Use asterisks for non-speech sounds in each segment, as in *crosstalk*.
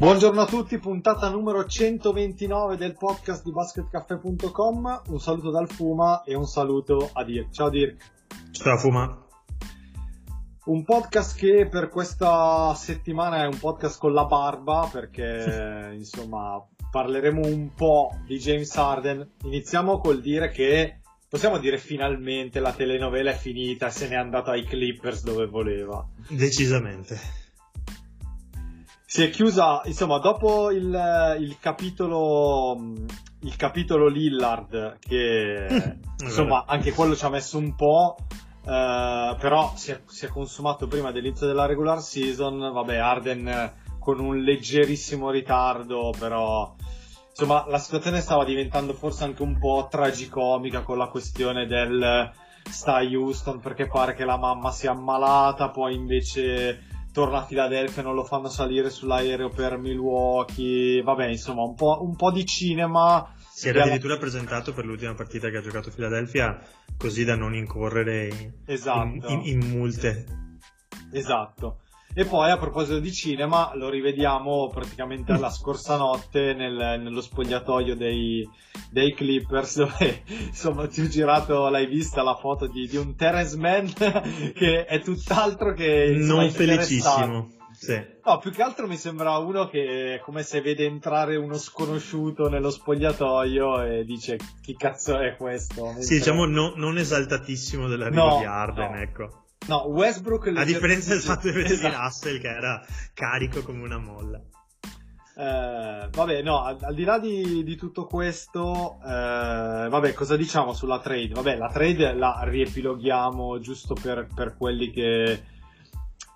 Buongiorno a tutti, puntata numero 129 del podcast di basketcaffè.com. Un saluto dal Fuma e un saluto a Dirk. Ciao Dirk. Ciao Fuma. Un podcast che per questa settimana è un podcast con la barba perché *laughs* insomma parleremo un po' di James Harden. Iniziamo col dire che possiamo dire finalmente la telenovela è finita e se n'è andata ai Clippers dove voleva. Decisamente. Si è chiusa, insomma, dopo il, il capitolo il capitolo Lillard che insomma anche quello ci ha messo un po' eh, però si è, si è consumato prima dell'inizio della regular season. Vabbè Arden con un leggerissimo ritardo però insomma la situazione stava diventando forse anche un po' tragicomica con la questione del sta a Houston perché pare che la mamma sia ammalata poi invece torna a Filadelfia non lo fanno salire sull'aereo per Milwaukee. Vabbè, insomma, un po', un po di cinema. Si era addirittura presentato per l'ultima partita che ha giocato Filadelfia, così da non incorrere esatto. in, in, in multe. Esatto. E poi a proposito di cinema, lo rivediamo praticamente alla scorsa notte nel, nello spogliatoio dei, dei, Clippers, dove insomma ti ho girato, l'hai vista la foto di, di un Terence Mann *laughs* che è tutt'altro che insomma, non felicissimo. Sì. No, più che altro mi sembra uno che è come se vede entrare uno sconosciuto nello spogliatoio e dice chi cazzo è questo? Mentre... Sì, diciamo no, non esaltatissimo dell'arrivo no, di Arden, no. ecco. No, Westbrook A differenza del fatto di vedere esatto. Russell che era carico come una molla. Eh, vabbè, no, al, al di là di, di tutto questo, eh, vabbè, cosa diciamo sulla trade? Vabbè, la trade la riepiloghiamo giusto per, per quelli che,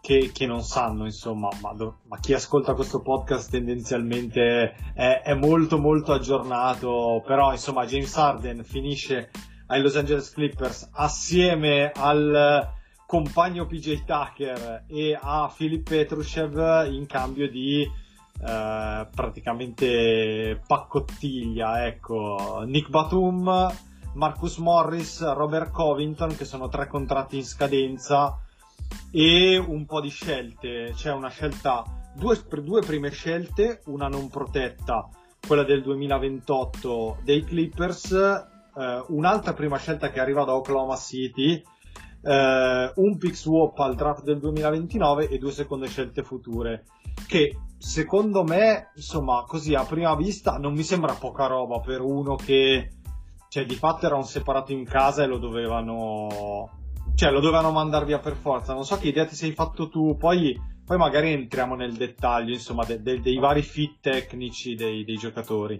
che, che, non sanno, insomma, ma, do, ma, chi ascolta questo podcast tendenzialmente è, è molto molto aggiornato, però insomma James Harden finisce ai Los Angeles Clippers assieme al compagno PJ Tucker e a Filip Petrushev in cambio di eh, praticamente paccottiglia ecco. Nick Batum Marcus Morris Robert Covington che sono tre contratti in scadenza e un po' di scelte. C'è una scelta due, due prime scelte una non protetta quella del 2028 dei Clippers eh, un'altra prima scelta che arriva da Oklahoma City Uh, un pick swap al draft del 2029 e due seconde scelte future che secondo me insomma così a prima vista non mi sembra poca roba per uno che cioè di fatto era un separato in casa e lo dovevano cioè lo dovevano mandare via per forza. Non so che idea ti sei fatto tu. Poi, poi magari entriamo nel dettaglio insomma de, de, dei vari fit tecnici dei, dei giocatori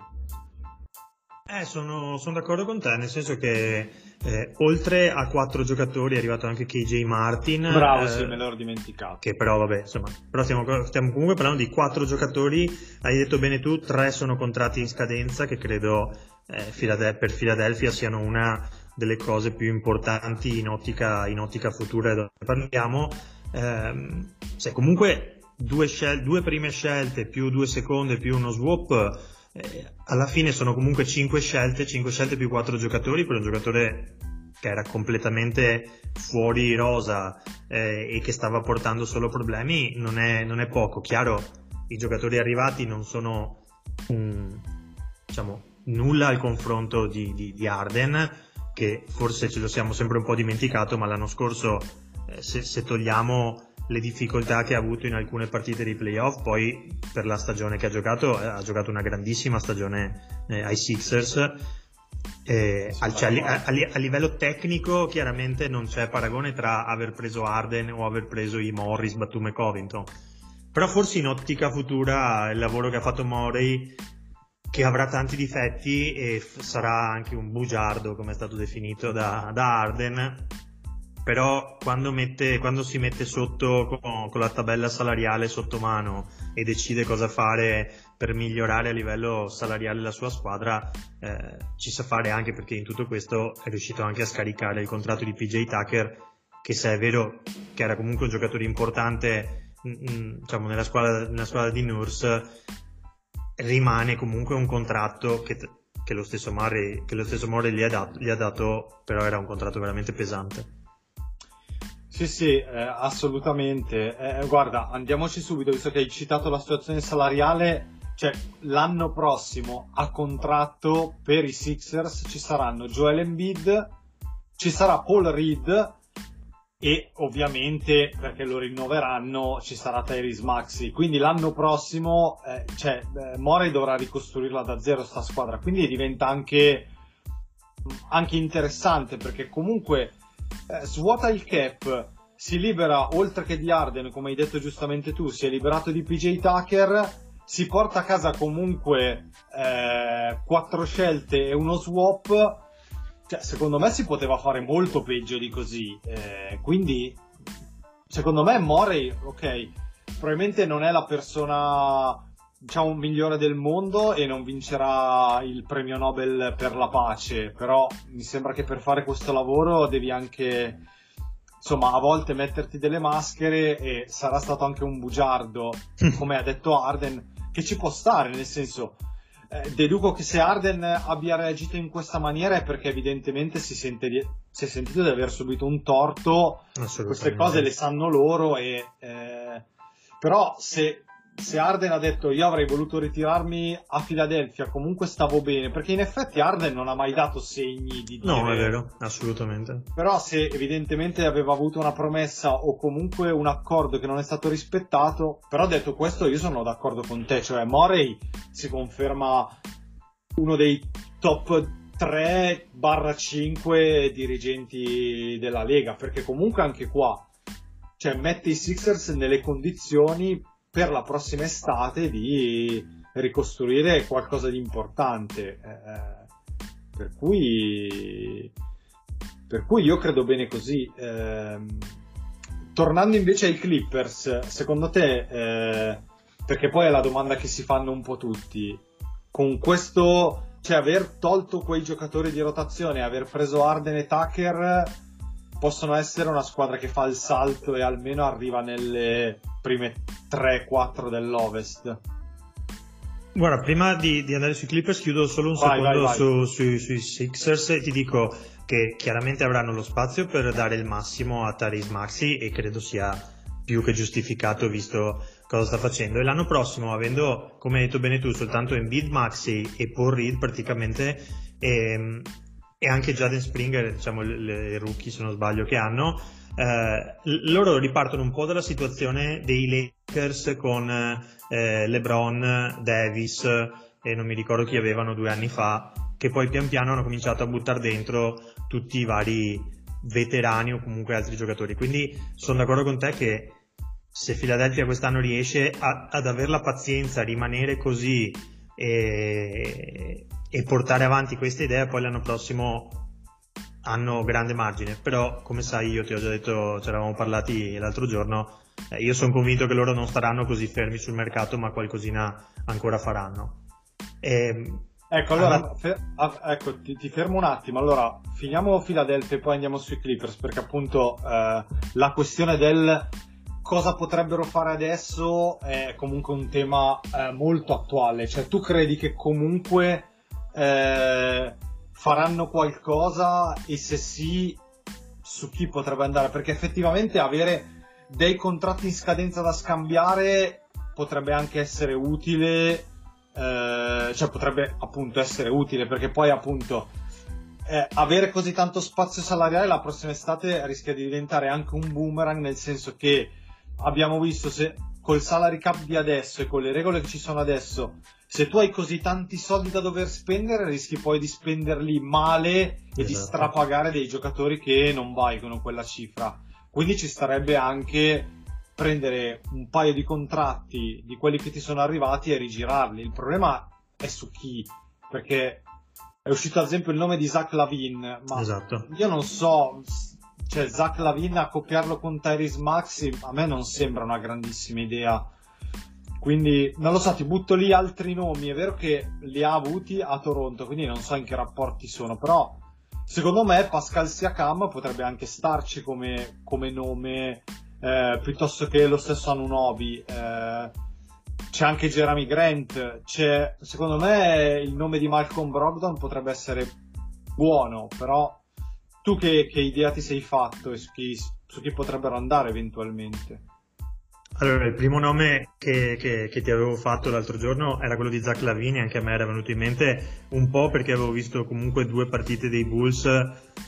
eh, sono, sono, d'accordo con te, nel senso che eh, oltre a quattro giocatori è arrivato anche KJ Martin. Bravo, eh, sì, me l'ho dimenticato. Che però, vabbè, insomma, però stiamo, stiamo, comunque parlando di quattro giocatori, hai detto bene tu, tre sono contratti in scadenza che credo eh, per Philadelphia siano una delle cose più importanti in ottica, in ottica futura dove parliamo. Ehm, se comunque due, scel- due prime scelte più due seconde più uno swap eh, alla fine sono comunque 5 scelte, 5 scelte più 4 giocatori per un giocatore che era completamente fuori rosa eh, e che stava portando solo problemi, non è, non è, poco. Chiaro, i giocatori arrivati non sono um, diciamo, nulla al confronto di, di, di, Arden, che forse ce lo siamo sempre un po' dimenticato, ma l'anno scorso, eh, se, se togliamo le difficoltà che ha avuto in alcune partite di playoff, poi per la stagione che ha giocato, ha giocato una grandissima stagione eh, ai Sixers. Eh, al, cioè, a, a, a, livello tecnico chiaramente non c'è paragone tra aver preso Arden o aver preso i Morris, Batum e Covington però forse in ottica futura il lavoro che ha fatto Morey che avrà tanti difetti e f- sarà anche un bugiardo come è stato definito da, da Arden però quando, mette, quando si mette sotto con, con, la tabella salariale sotto mano e decide cosa fare per migliorare a livello salariale la sua squadra, eh, ci sa fare anche perché in tutto questo è riuscito anche a scaricare il contratto di PJ Tucker, che se è vero che era comunque un giocatore importante mm, mm, diciamo, nella, squadra, nella squadra di Nurse, rimane comunque un contratto che che lo stesso Murray, gli, gli, ha dato, però era un contratto veramente pesante. Sì, sì, eh, assolutamente. Eh, guarda, andiamoci subito, visto che hai citato la situazione salariale, cioè l'anno prossimo a contratto per i Sixers ci saranno Joel Embiid, ci sarà Paul Reed e ovviamente perché lo rinnoveranno ci sarà Tyrese Maxi quindi l'anno prossimo eh, cioè, eh, Morey dovrà ricostruirla da zero sta squadra quindi diventa anche, anche interessante perché comunque eh, svuota il cap. Si libera oltre che di Arden come hai detto giustamente tu si è liberato di PJ Tucker. Si porta a casa comunque eh, quattro scelte e uno swap. Cioè, secondo me si poteva fare molto peggio di così. Eh, quindi, secondo me, Morey, ok, probabilmente non è la persona diciamo migliore del mondo e non vincerà il premio Nobel per la pace, però mi sembra che per fare questo lavoro devi anche insomma a volte metterti delle maschere e sarà stato anche un bugiardo, *laughs* come ha detto Arden, che ci può stare, nel senso eh, deduco che se Arden abbia reagito in questa maniera è perché evidentemente si, sente di, si è sentito di aver subito un torto, queste cose le sanno loro e, eh, però se se Arden ha detto io avrei voluto ritirarmi a Filadelfia, comunque stavo bene, perché in effetti Arden non ha mai dato segni di dire... No, è vero, assolutamente. Però se evidentemente aveva avuto una promessa o comunque un accordo che non è stato rispettato, però detto questo io sono d'accordo con te, cioè Morey si conferma uno dei top 3-5 dirigenti della Lega, perché comunque anche qua, cioè mette i Sixers nelle condizioni per la prossima estate di ricostruire qualcosa di importante. Eh, per cui per cui io credo bene così. Eh, tornando invece ai Clippers, secondo te, eh, perché poi è la domanda che si fanno un po' tutti, con questo, cioè aver tolto quei giocatori di rotazione, aver preso Arden e Tucker, possono essere una squadra che fa il salto e almeno arriva nelle prime 3-4 dell'Ovest. Guarda, prima di, di, andare sui Clippers chiudo solo un vai, secondo vai, vai. Su, su, sui Sixers e ti dico che chiaramente avranno lo spazio per dare il massimo a Taris Maxi e credo sia più che giustificato visto cosa sta facendo e l'anno prossimo avendo come hai detto bene tu soltanto Embiid Maxi e Paul Reed praticamente ehm, e anche Jaden Springer diciamo le, le rookie se non sbaglio che hanno loro ripartono un po' dalla situazione dei Lakers con eh, LeBron, Davis e non mi ricordo chi avevano due anni fa, che poi pian piano hanno cominciato a buttare dentro tutti i vari veterani o comunque altri giocatori. Quindi sono d'accordo con te che se Philadelphia quest'anno riesce a, ad avere la pazienza, a rimanere così e, e portare avanti questa idea, poi l'anno prossimo hanno grande margine, però come sai io ti ho già detto, ci eravamo parlati l'altro giorno, eh, io sono convinto che loro non staranno così fermi sul mercato, ma qualcosina ancora faranno. E, ehm, ecco, allora, alla... fer- ecco ti, ti, fermo un attimo, allora finiamo Philadelphia e poi andiamo sui Clippers, perché appunto eh, la questione del cosa potrebbero fare adesso è comunque un tema eh, molto attuale, cioè tu credi che comunque... Eh, faranno qualcosa e se sì su chi potrebbe andare? Perché effettivamente avere dei contratti in scadenza da scambiare potrebbe anche essere utile eh, cioè potrebbe appunto essere utile perché poi appunto eh, avere così tanto spazio salariale la prossima estate rischia di diventare anche un boomerang nel senso che abbiamo visto se col salary cap di adesso e con le regole che ci sono adesso se tu hai così tanti soldi da dover spendere, rischi poi di spenderli male e esatto. di strapagare dei giocatori che non valgono quella cifra. Quindi ci starebbe anche prendere un paio di contratti di quelli che ti sono arrivati e rigirarli. Il problema è su chi, perché è uscito ad esempio il nome di Zach Lavin, ma esatto. io non so cioè Zach Lavin accoppiarlo con Tyrese Maxi a me non sembra una grandissima idea. Quindi non lo so, ti butto lì altri nomi. È vero che li ha avuti a Toronto, quindi non so in che rapporti sono, però secondo me Pascal Siakam potrebbe anche starci come, come nome eh, piuttosto che lo stesso Anunobi. Eh, c'è anche Jeremy Grant. C'è, secondo me il nome di Malcolm Brogdon potrebbe essere buono, però tu che, che idea ti sei fatto e su chi, su chi potrebbero andare eventualmente? Allora, il primo nome che, che, che, ti avevo fatto l'altro giorno era quello di Zach Lavini, anche a me era venuto in mente un po' perché avevo visto comunque due partite dei Bulls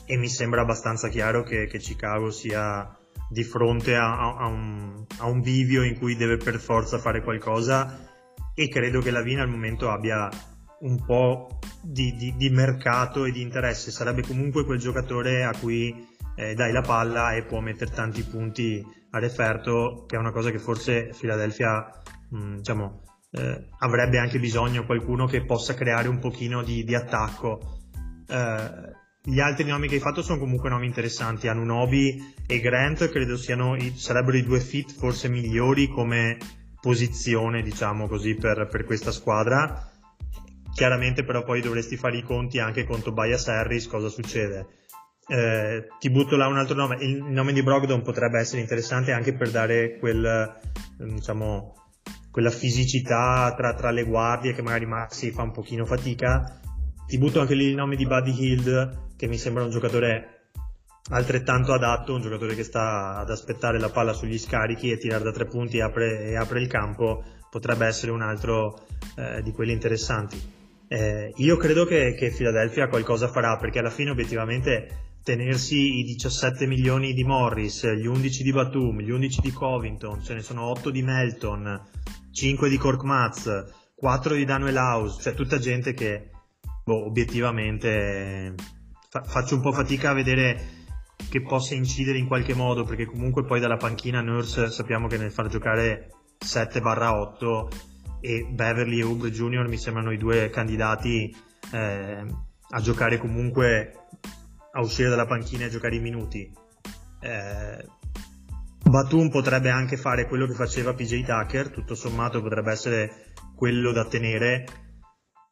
e mi sembra abbastanza chiaro che, che Chicago sia di fronte a, a, un, a, un, bivio in cui deve per forza fare qualcosa e credo che Lavini al momento abbia un po' di, di, di, mercato e di interesse, sarebbe comunque quel giocatore a cui eh, dai la palla e può mettere tanti punti a referto, che è una cosa che forse Philadelphia mh, mm, diciamo, eh, avrebbe anche bisogno qualcuno che possa creare un pochino di, di attacco. Eh, gli altri nomi che hai fatto sono comunque nomi interessanti, Anunobi e Grant credo siano, sarebbero i due fit forse migliori come posizione, diciamo così, per, per questa squadra Chiaramente però poi dovresti fare i conti anche con Tobias Harris, cosa succede? Eh, ti butto là un altro nome, il nome di Brogdon potrebbe essere interessante anche per dare quel, diciamo, quella fisicità tra, tra, le guardie che magari Maxi fa un pochino fatica. Ti butto anche lì il nome di Buddy Hield, che mi sembra un giocatore altrettanto adatto, un giocatore che sta ad aspettare la palla sugli scarichi e tirare da tre punti e apre, e apre il campo, potrebbe essere un altro eh, di quelli interessanti. Eh, io credo che, che Philadelphia qualcosa farà perché alla fine obiettivamente tenersi i 17 milioni di Morris, gli 11 di Batum, gli 11 di Covington, ce ne sono 8 di Melton, 5 di Korkmaz, 4 di Daniel House, cioè tutta gente che boh, obiettivamente fa- faccio un po' fatica a vedere che possa incidere in qualche modo perché comunque poi dalla panchina Nurse sappiamo che nel far giocare 7-8 e Beverly e Oubre Jr. mi sembrano i due candidati eh, a giocare comunque a uscire dalla panchina e a giocare i minuti. Eh, Batum potrebbe anche fare quello che faceva PJ Tucker, tutto sommato potrebbe essere quello da tenere.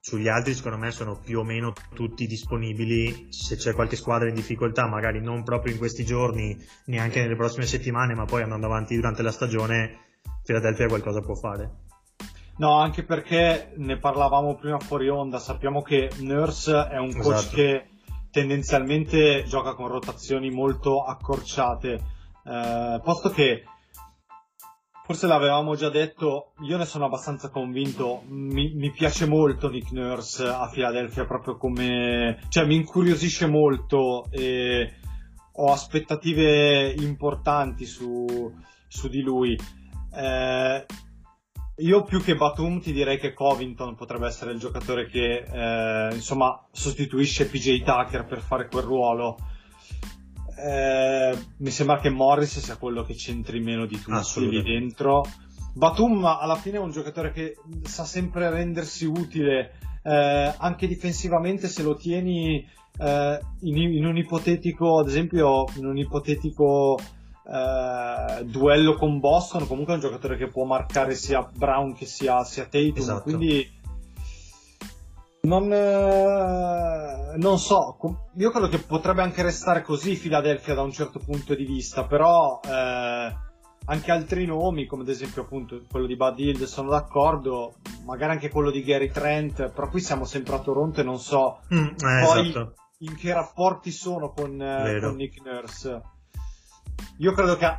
Sugli altri, secondo me, sono più o meno tutti disponibili. Se c'è qualche squadra in difficoltà, magari non proprio in questi giorni, neanche nelle prossime settimane, ma poi andando avanti durante la stagione, Philadelphia qualcosa può fare. No, anche perché ne parlavamo prima fuori onda, sappiamo che Nurse è un coach esatto. che tendenzialmente gioca con rotazioni molto accorciate, eh, posto che forse l'avevamo già detto, io ne sono abbastanza convinto, mi, mi, piace molto Nick Nurse a Philadelphia proprio come, cioè mi incuriosisce molto e ho aspettative importanti su, su di lui. Eh, io più che Batum ti direi che Covington potrebbe essere il giocatore che eh, insomma sostituisce PJ Tucker per fare quel ruolo. Eh, mi sembra che Morris sia quello che c'entri meno di tutti lì dentro. Batum alla fine è un giocatore che sa sempre rendersi utile eh, anche difensivamente se lo tieni eh, in, in, un ipotetico, ad esempio, in un ipotetico eh, duello con Boston, comunque è un giocatore che può marcare sia Brown che sia, sia Tatum, esatto. quindi non, eh, non, so, io credo che potrebbe anche restare così Philadelphia da un certo punto di vista, però eh, anche altri nomi, come ad esempio appunto quello di Bud Hill, sono d'accordo, magari anche quello di Gary Trent, però qui siamo sempre a Toronto e non so mm, eh, poi esatto. in che rapporti sono con, eh, con Nick Nurse. Io credo che,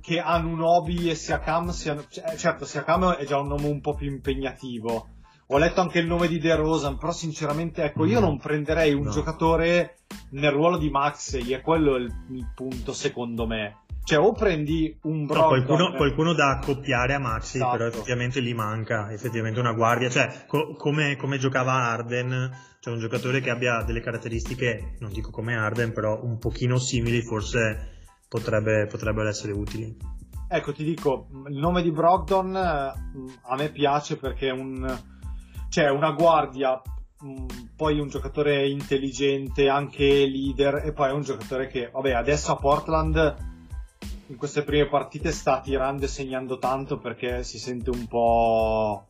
che Anunobi e Siakam siano. Cioè, certo, Siakam è già un nome un po' più impegnativo. Ho letto anche il nome di De Rosa, però sinceramente, ecco, io mm. non prenderei un no. giocatore nel ruolo di Maxey, e quello è il, il punto secondo me. Cioè, o prendi un Brogdon... No, qualcuno, qualcuno, da accoppiare a Maxi, esatto. però effettivamente gli manca effettivamente una guardia. Cioè, co- come, come, giocava Arden, cioè un giocatore che abbia delle caratteristiche, non dico come Arden, però un pochino simili, forse potrebbe, potrebbero essere utili. Ecco, ti dico, il nome di Brogdon eh, a me piace perché è un, cioè una guardia mh, poi un giocatore intelligente, anche leader, e poi è un giocatore che, vabbè, adesso a Portland in queste prime partite sta tirando e segnando tanto perché si sente un po'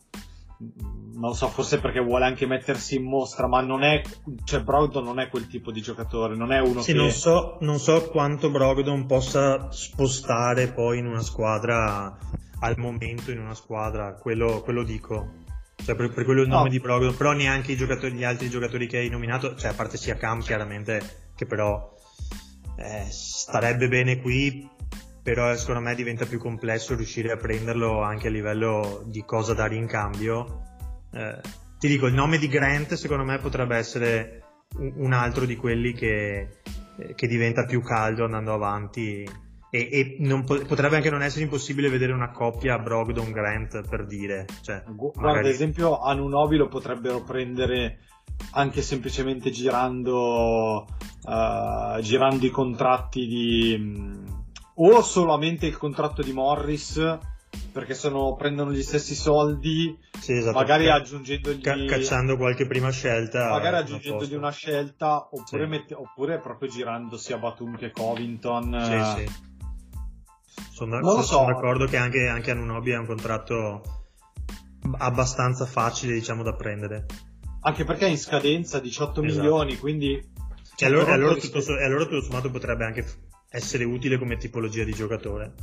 non so, forse perché vuole anche mettersi in mostra, ma non è, cioè Brogdon non è quel tipo di giocatore, non è uno sì, che... Non so, non so quanto Brogdon possa spostare poi in una squadra, al momento in una squadra, quello, quello dico. Cioè per, per quello il nome no. di Brogdon, però neanche i giocatori, gli altri giocatori che hai nominato, cioè a parte sia Cam chiaramente, che però eh, starebbe bene qui, però secondo me diventa più complesso riuscire a prenderlo anche a livello di cosa dare in cambio eh, ti dico, il nome di Grant secondo me potrebbe essere un altro di quelli che, eh, che diventa più caldo andando avanti e, e po- potrebbe anche non essere impossibile vedere una coppia Brogdon-Grant per dire. Cioè, Guarda, magari... ad esempio Anunobi lo potrebbero prendere anche semplicemente girando, uh, girando i contratti di... Um, o solamente il contratto di Morris perché sono, prendono gli stessi soldi, sì, esatto, magari aggiungendogli... Ca- cacciando qualche prima scelta. Magari aggiungendogli una scelta, oppure, sì. mette, oppure proprio girando sia Batum che Covington. Sì, sì. Sono, sono, so. sono d'accordo che anche, anche Anunobi è un contratto abbastanza facile, diciamo, da prendere. Anche perché è in scadenza 18 esatto. milioni, quindi... E allora, allora, tutto, e allora tutto sommato potrebbe anche essere utile come tipologia di giocatore.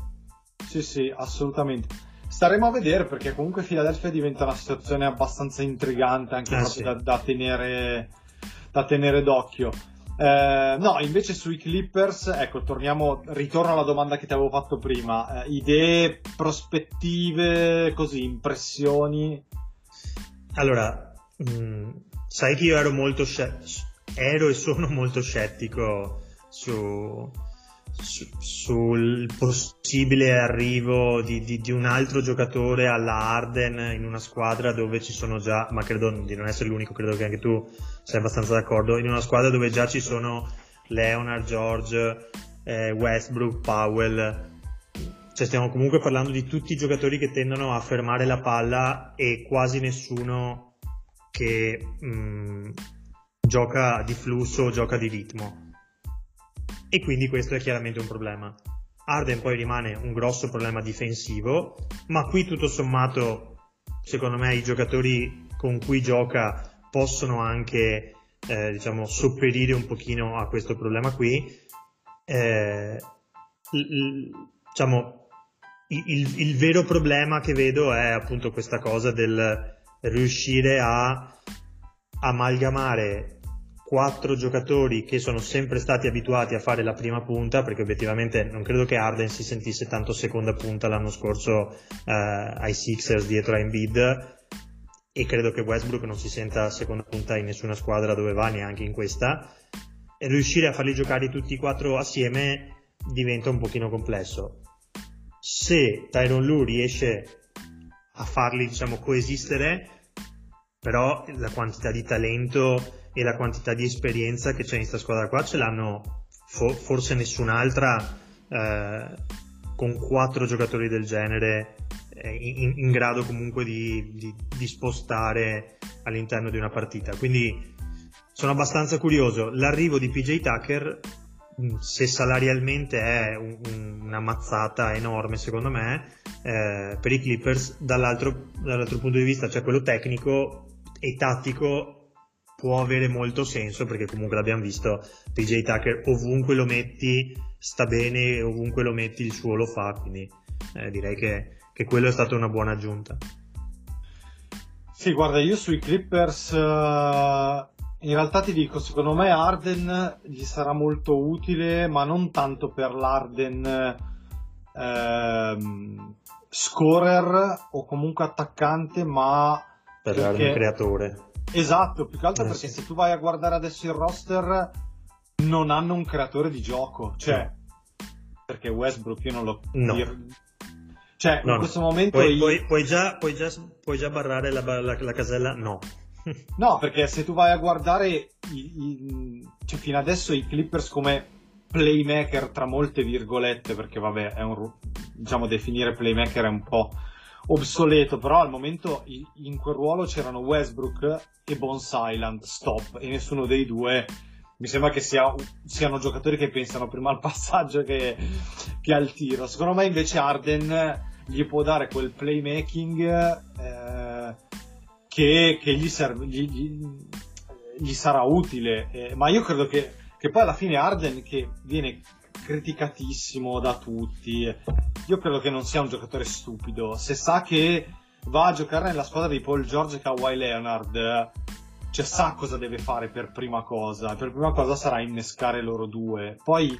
Sì, sì, assolutamente. Staremo a vedere perché comunque Philadelphia diventa una situazione abbastanza intrigante anche eh, sì. da, da, tenere, da tenere d'occhio. Eh, no, invece sui Clippers, ecco, torniamo, ritorno alla domanda che ti avevo fatto prima. Eh, idee, prospettive, così, impressioni? Allora, mh, mm, sai che io ero molto scettico, ero e sono molto scettico su, sul possibile arrivo di, di, di, un altro giocatore alla Arden in una squadra dove ci sono già, ma credo di non essere l'unico, credo che anche tu sei abbastanza d'accordo, in una squadra dove già ci sono Leonard, George, eh, Westbrook, Powell, cioè stiamo comunque parlando di tutti i giocatori che tendono a fermare la palla e quasi nessuno che mh, mm, gioca di flusso o gioca di ritmo e quindi questo è chiaramente un problema. Arden poi rimane un grosso problema difensivo, ma qui tutto sommato, secondo me, i giocatori con cui gioca possono anche, eh, diciamo, sopperire un pochino a questo problema qui. Eh, diciamo, il, il, vero problema che vedo è appunto questa cosa del riuscire a amalgamare quattro giocatori che sono sempre stati abituati a fare la prima punta, perché obiettivamente non credo che Arden si sentisse tanto seconda punta l'anno scorso eh, ai Sixers dietro a Embiid e credo che Westbrook non si senta seconda punta in nessuna squadra dove va, neanche in questa. E riuscire a farli giocare tutti e quattro assieme diventa un pochino complesso. Se Tyron Lu riesce a farli, diciamo, coesistere, però la quantità di talento e la quantità di esperienza che c'è in questa squadra qua ce l'hanno fo- forse nessun'altra eh, con quattro giocatori del genere eh, in, in, grado comunque di, di, di, spostare all'interno di una partita. Quindi sono abbastanza curioso. L'arrivo di PJ Tucker mm, se salarialmente è un, un, una mazzata enorme secondo me eh, per i Clippers dall'altro, dall'altro punto di vista cioè quello tecnico e tattico può avere molto senso perché comunque l'abbiamo visto PJ Tucker ovunque lo metti sta bene ovunque lo metti il suo lo fa quindi eh, direi che, che quello è stata una buona aggiunta. Sì guarda io sui Clippers uh, in realtà ti dico secondo me Arden gli sarà molto utile ma non tanto per l'Arden uh, scorer o comunque attaccante ma per perché... l'Arden creatore Esatto, più che altro eh, perché sì. se tu vai a guardare adesso il roster non hanno un creatore di gioco, cioè perché Westbrook io non lo no. Cioè, no, in questo momento puoi, io... puoi, puoi, già, puoi, già, puoi già barrare la, la, la casella? No. *laughs* no, perché se tu vai a guardare i, i, cioè, fino adesso i Clippers come playmaker tra molte virgolette, perché vabbè, è un, diciamo definire playmaker è un po' obsoleto, però al momento in quel ruolo c'erano Westbrook e Bones Island, stop, e nessuno dei due mi sembra che sia, siano giocatori che pensano prima al passaggio che, che, al tiro. Secondo me invece Arden gli può dare quel playmaking eh, che, che gli, serve, gli, gli, gli, sarà utile, eh, ma io credo che, che poi alla fine Arden che viene criticatissimo da tutti, io credo che non sia un giocatore stupido, se sa che va a giocare nella squadra di Paul George e Kawhi Leonard cioè sa cosa deve fare per prima cosa. Per prima cosa sarà innescare loro due. Poi,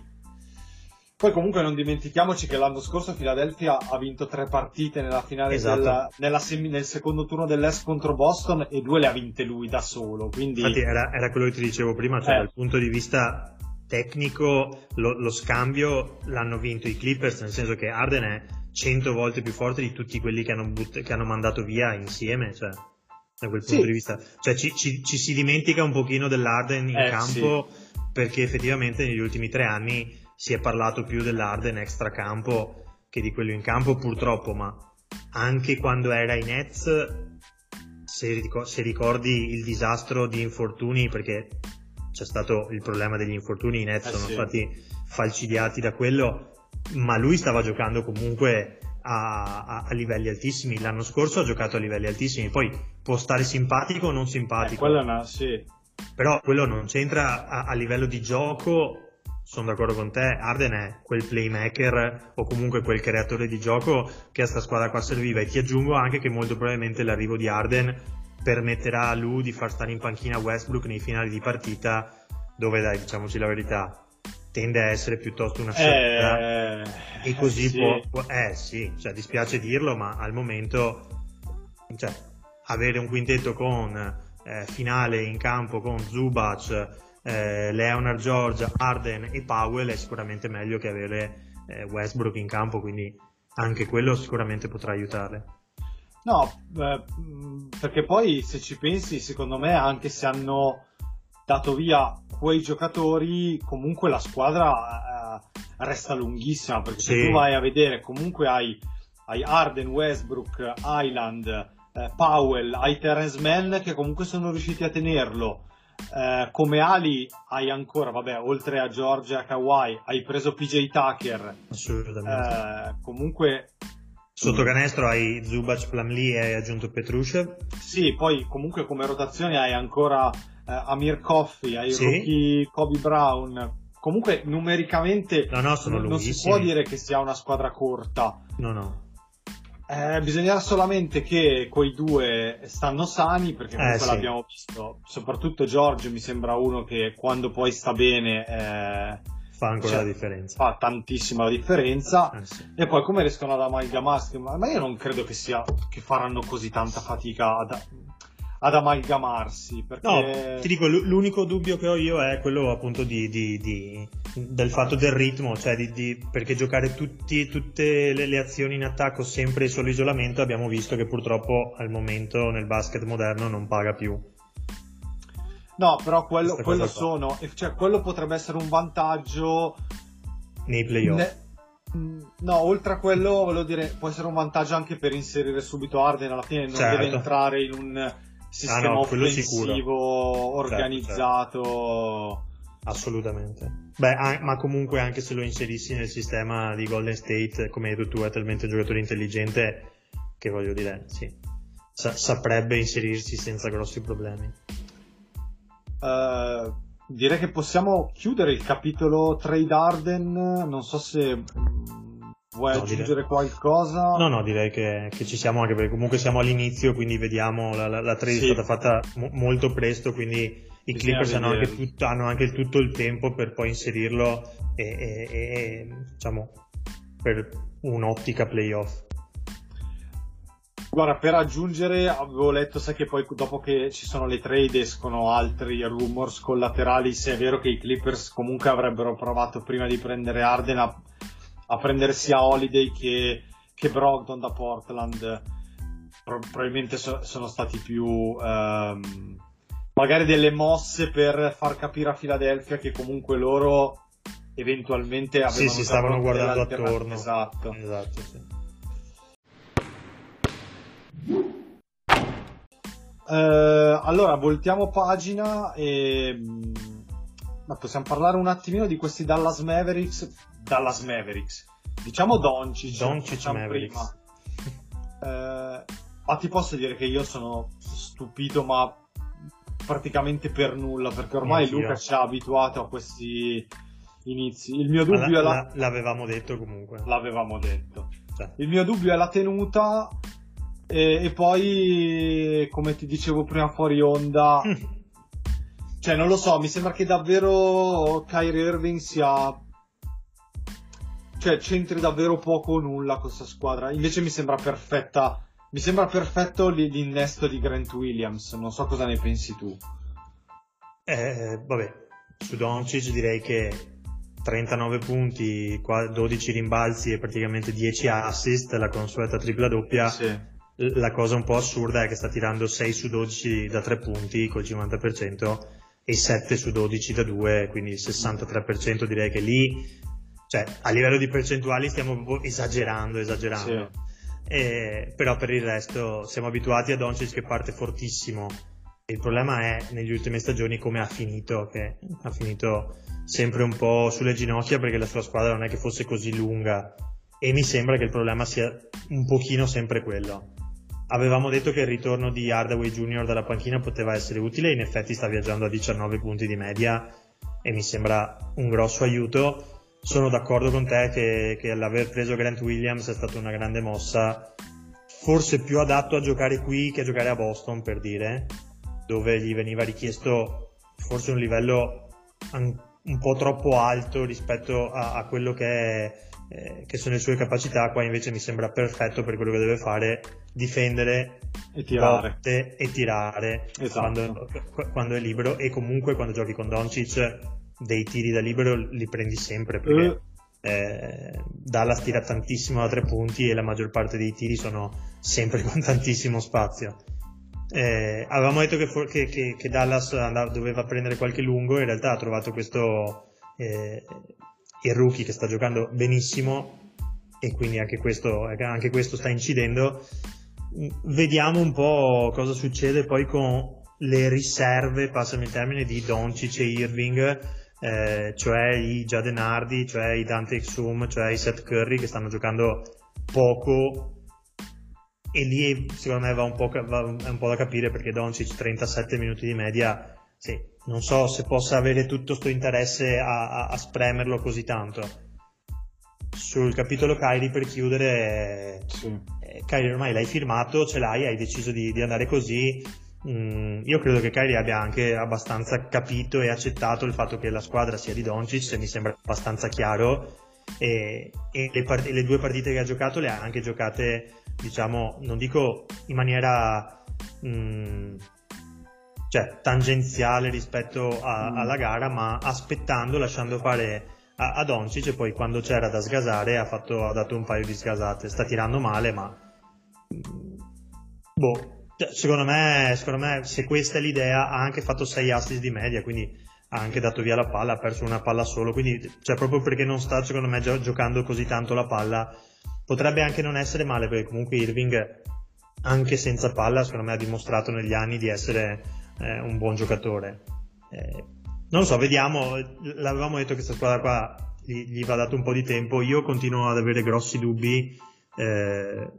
poi comunque non dimentichiamoci che l'anno scorso Philadelphia ha vinto tre partite nella finale esatto. del, nella semi, nel secondo turno dell'Est contro Boston e due le ha vinte lui da solo. Quindi... Infatti era, era quello che ti dicevo prima, cioè eh. dal punto di vista tecnico lo, lo, scambio l'hanno vinto i Clippers, nel senso che Arden è 100 volte più forte di tutti quelli che hanno, but- che hanno mandato via insieme. Cioè da quel punto sì. di vista. Cioè ci, ci, ci, si dimentica un pochino dell'Arden in eh, campo sì. perché effettivamente negli ultimi tre anni si è parlato più dell'Arden extra campo che di quello in campo purtroppo, ma anche quando era in Nets, se, se ricordi il disastro di infortuni, perché c'è stato il problema degli infortuni, i Nets eh, sono sì. stati falcidiati da quello, ma lui stava giocando comunque a, a, a, livelli altissimi. L'anno scorso ha giocato a livelli altissimi, poi può stare simpatico o non simpatico. Eh, una, sì. Però quello non c'entra a, a, livello di gioco. Sono d'accordo con te, Arden è quel playmaker o comunque quel creatore di gioco che a sta squadra qua serviva e ti aggiungo anche che molto probabilmente l'arrivo di Arden permetterà a lui di far stare in panchina Westbrook nei finali di partita dove dai diciamoci la verità tende a essere piuttosto una scelta eh, e così eh, sì. può, eh sì, cioè, dispiace dirlo ma al momento cioè, avere un quintetto con eh, finale in campo con Zubac, eh, Leonard George, Arden e Powell è sicuramente meglio che avere eh, Westbrook in campo quindi anche quello sicuramente potrà aiutare no perché poi se ci pensi secondo me anche se hanno dato via quei giocatori, comunque la squadra eh, resta lunghissima perché sì. se tu vai a vedere, comunque hai, hai Arden, Westbrook, Island, eh, Powell, hai Terence Mann che comunque sono riusciti a tenerlo. Eh, come ali hai ancora, vabbè, oltre a George e a Kawhi, hai preso PJ Tucker. Assolutamente. Eh, comunque Sotto canestro hai Zubac, Plamli e hai aggiunto Petrushev. Sì, poi comunque come rotazione hai ancora eh, Amir Coffey, ai sì. rookie Kobe Brown. Comunque numericamente no, no, non, non si può dire che sia una squadra corta. No, no. Eh, bisognerà solamente che quei due stanno sani perché comunque eh, sì. l'abbiamo visto. Soprattutto George mi sembra uno che quando poi sta bene eh, fa ancora cioè, la differenza. Fa tantissima la differenza. Eh, sì. E poi come riescono ad amalgamarsi? Ma io non credo che sia che faranno così tanta fatica ad, ad amalgamarsi. Perché... No, ti dico, l'unico dubbio che ho io è quello appunto di, di, di del fatto del ritmo, cioè di, perché giocare tutti, tutte le, le, azioni in attacco sempre solo isolamento abbiamo visto che purtroppo al momento nel basket moderno non paga più. No, però quello, quello sono, cioè quello potrebbe essere un vantaggio nei playoff. Ne... No, oltre a quello, volevo dire, può essere un vantaggio anche per inserire subito Arden alla fine, non certo. deve entrare in un sistema ah, no, offensivo organizzato. Certo, certo. Assolutamente. Beh, a- ma comunque anche se lo inserissi nel sistema di Golden State, come hai detto tu, è talmente un giocatore intelligente che voglio dire, sì, sa- saprebbe inserirsi senza grossi problemi. Uh, direi che possiamo chiudere il capitolo Trade Arden. Non so se Vuoi no, aggiungere direi... qualcosa? No, no, direi che, che, ci siamo anche perché comunque siamo all'inizio, quindi vediamo la, la, la trade sì. è stata fatta mo- molto presto, quindi i Clippers hanno anche, tutto, hanno anche, tutto, il tempo per poi inserirlo e, e, e diciamo per un'ottica playoff. Guarda, per aggiungere, avevo letto, sai che poi dopo che ci sono le trade escono altri rumors collaterali, se è vero che i Clippers comunque avrebbero provato prima di prendere Arden a a prendere sia Holiday che, che Brogdon da Portland Pro- probabilmente so- sono stati più um, magari delle mosse per far capire a Philadelphia che comunque loro eventualmente avevano sì, si stavano guardando attorno. Esatto, esatto sì. Eh, allora voltiamo pagina e mm, ma possiamo parlare un attimino di questi Dallas Mavericks. Dallas Mavericks, diciamo Doncic. Doncic diciamo Mavericks. prima. Eh, ma ti posso dire che io sono stupito, ma praticamente per nulla, perché ormai Anch'io. Luca ci ha abituato a questi inizi. Il mio Ma la- dubbio è la... la- l'avevamo detto comunque. l'avevamo detto. Cioè, Il mio dubbio è la tenuta e, e poi, come ti dicevo prima fuori onda, *laughs* cioè non lo so, mi sembra che davvero Kyrie Irving sia... Cioè c'entri davvero poco o nulla con questa squadra. Invece mi sembra perfetta. Mi sembra perfetto l'innesto di Grant Williams. Non so cosa ne pensi tu. Eh, vabbè, su Doncic direi che 39 punti, qua- 12 rimbalzi e praticamente 10 assist, la consueta tripla doppia. Sì. La cosa un po' assurda è che sta tirando 6 su 12 da 3 punti col 50% e 7 su 12 da 2, quindi il 63% direi che lì, cioè a livello di percentuali stiamo esagerando, esagerando. Sì. Eh, però per il resto siamo abituati a Doncic che parte fortissimo. Il problema è negli ultime stagioni come ha finito, che ha finito sempre un po' sulle ginocchia perché la sua squadra non è che fosse così lunga e mi sembra che il problema sia un pochino sempre quello. Avevamo detto che il ritorno di Hardaway Jr. dalla panchina poteva essere utile, in effetti sta viaggiando a 19 punti di media e mi sembra un grosso aiuto. Sono d'accordo con te che, che l'aver preso Grant Williams è stata una grande mossa, forse più adatto a giocare qui che a giocare a Boston per dire, dove gli veniva richiesto forse un livello un po' troppo alto rispetto a, a quello che, è, eh, che sono le sue capacità, qua invece mi sembra perfetto per quello che deve fare, difendere, E tirare. e tirare Esatto. quando, qu- quando è libero e comunque quando giochi con Doncic dei tiri da libero li prendi sempre perché eh, Dallas tira tantissimo da tre punti e la maggior parte dei tiri sono sempre *laughs* con tantissimo spazio. Eh, avevamo detto che, for- che- che- che Dallas andava- doveva prendere qualche lungo, in realtà ha trovato questo eh, il rookie che sta giocando benissimo e quindi anche questo, anche questo sta incidendo. Vediamo un po' cosa succede poi con le riserve, passami il termine, di Doncic e Irving, eh, cioè i Jaden Hardy, cioè i Dante Exum, cioè i Seth Curry che stanno giocando poco e lì secondo me va un po', ca- va- un po' da capire perché Doncic 37 minuti di media, sì, non so se possa avere tutto questo interesse a, a- a spremerlo così tanto. Sul capitolo Kyrie per chiudere, Sì. eh, Kyrie ormai l'hai firmato, ce l'hai, hai deciso di, di andare così. Mm, io credo che Kyrie abbia anche abbastanza capito e accettato il fatto che la squadra sia di Doncic, mi sembra abbastanza chiaro. E, e le, part- le due partite che ha giocato le ha anche giocate, diciamo, non dico in maniera mm, cioè, tangenziale rispetto a- Mm. alla gara, ma aspettando, lasciando fare a, a Doncic e poi quando c'era da sgasare ha, fatto, ha dato un paio di sgasate. Sta tirando male, ma boh. Cioè, Secondo me, secondo me, se questa è l'idea, ha anche fatto 6 assist di media, quindi ha anche dato via la palla, ha perso una palla solo, quindi cioè, proprio perché non sta, secondo me, gio- giocando così tanto la palla, potrebbe anche non essere male, perché comunque Irving, anche senza palla, secondo me ha dimostrato negli anni di essere eh, un buon giocatore. Eh, non lo so, vediamo, l'avevamo detto che questa squadra qua gli, gli va dato un po' di tempo, io continuo ad avere grossi dubbi, eh,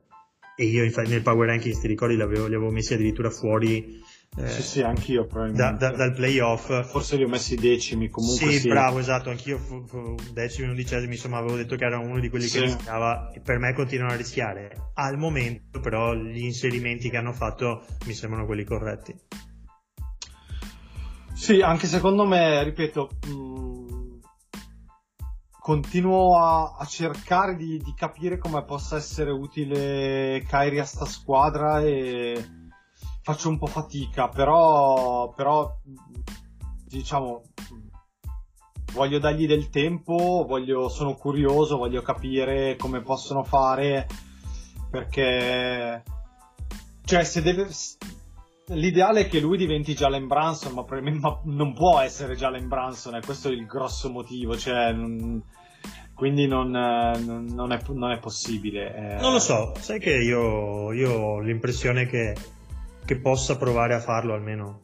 e io infatti nel Power Rankings, ti ricordi, li avevo, messi addirittura fuori eh, Sì, sì, anch'io da- probabilmente. da- dal playoff. Forse li ho messi decimi, comunque sì, sì. bravo, esatto, anch'io fu- fu- decimi, undicesimi, insomma avevo detto che era uno di quelli Sì. che rischiava e per me continuano a rischiare. Al momento però gli inserimenti che hanno fatto mi sembrano quelli corretti. Sì, anche secondo me, ripeto, mh, continuo a, a cercare di, di capire come possa essere utile Kyrie a sta squadra e faccio un po' fatica, però, però diciamo, voglio dargli del tempo, voglio, sono curioso, voglio capire come possono fare perché, cioè, se deve, L'ideale è che lui diventi Jalen Branson, ma, ma non può essere Jalen Branson, e questo è il grosso motivo. Cioè, non- quindi non- non è, non è possibile. eh. Non lo so, sai che io, io ho l'impressione che che possa provare a farlo almeno.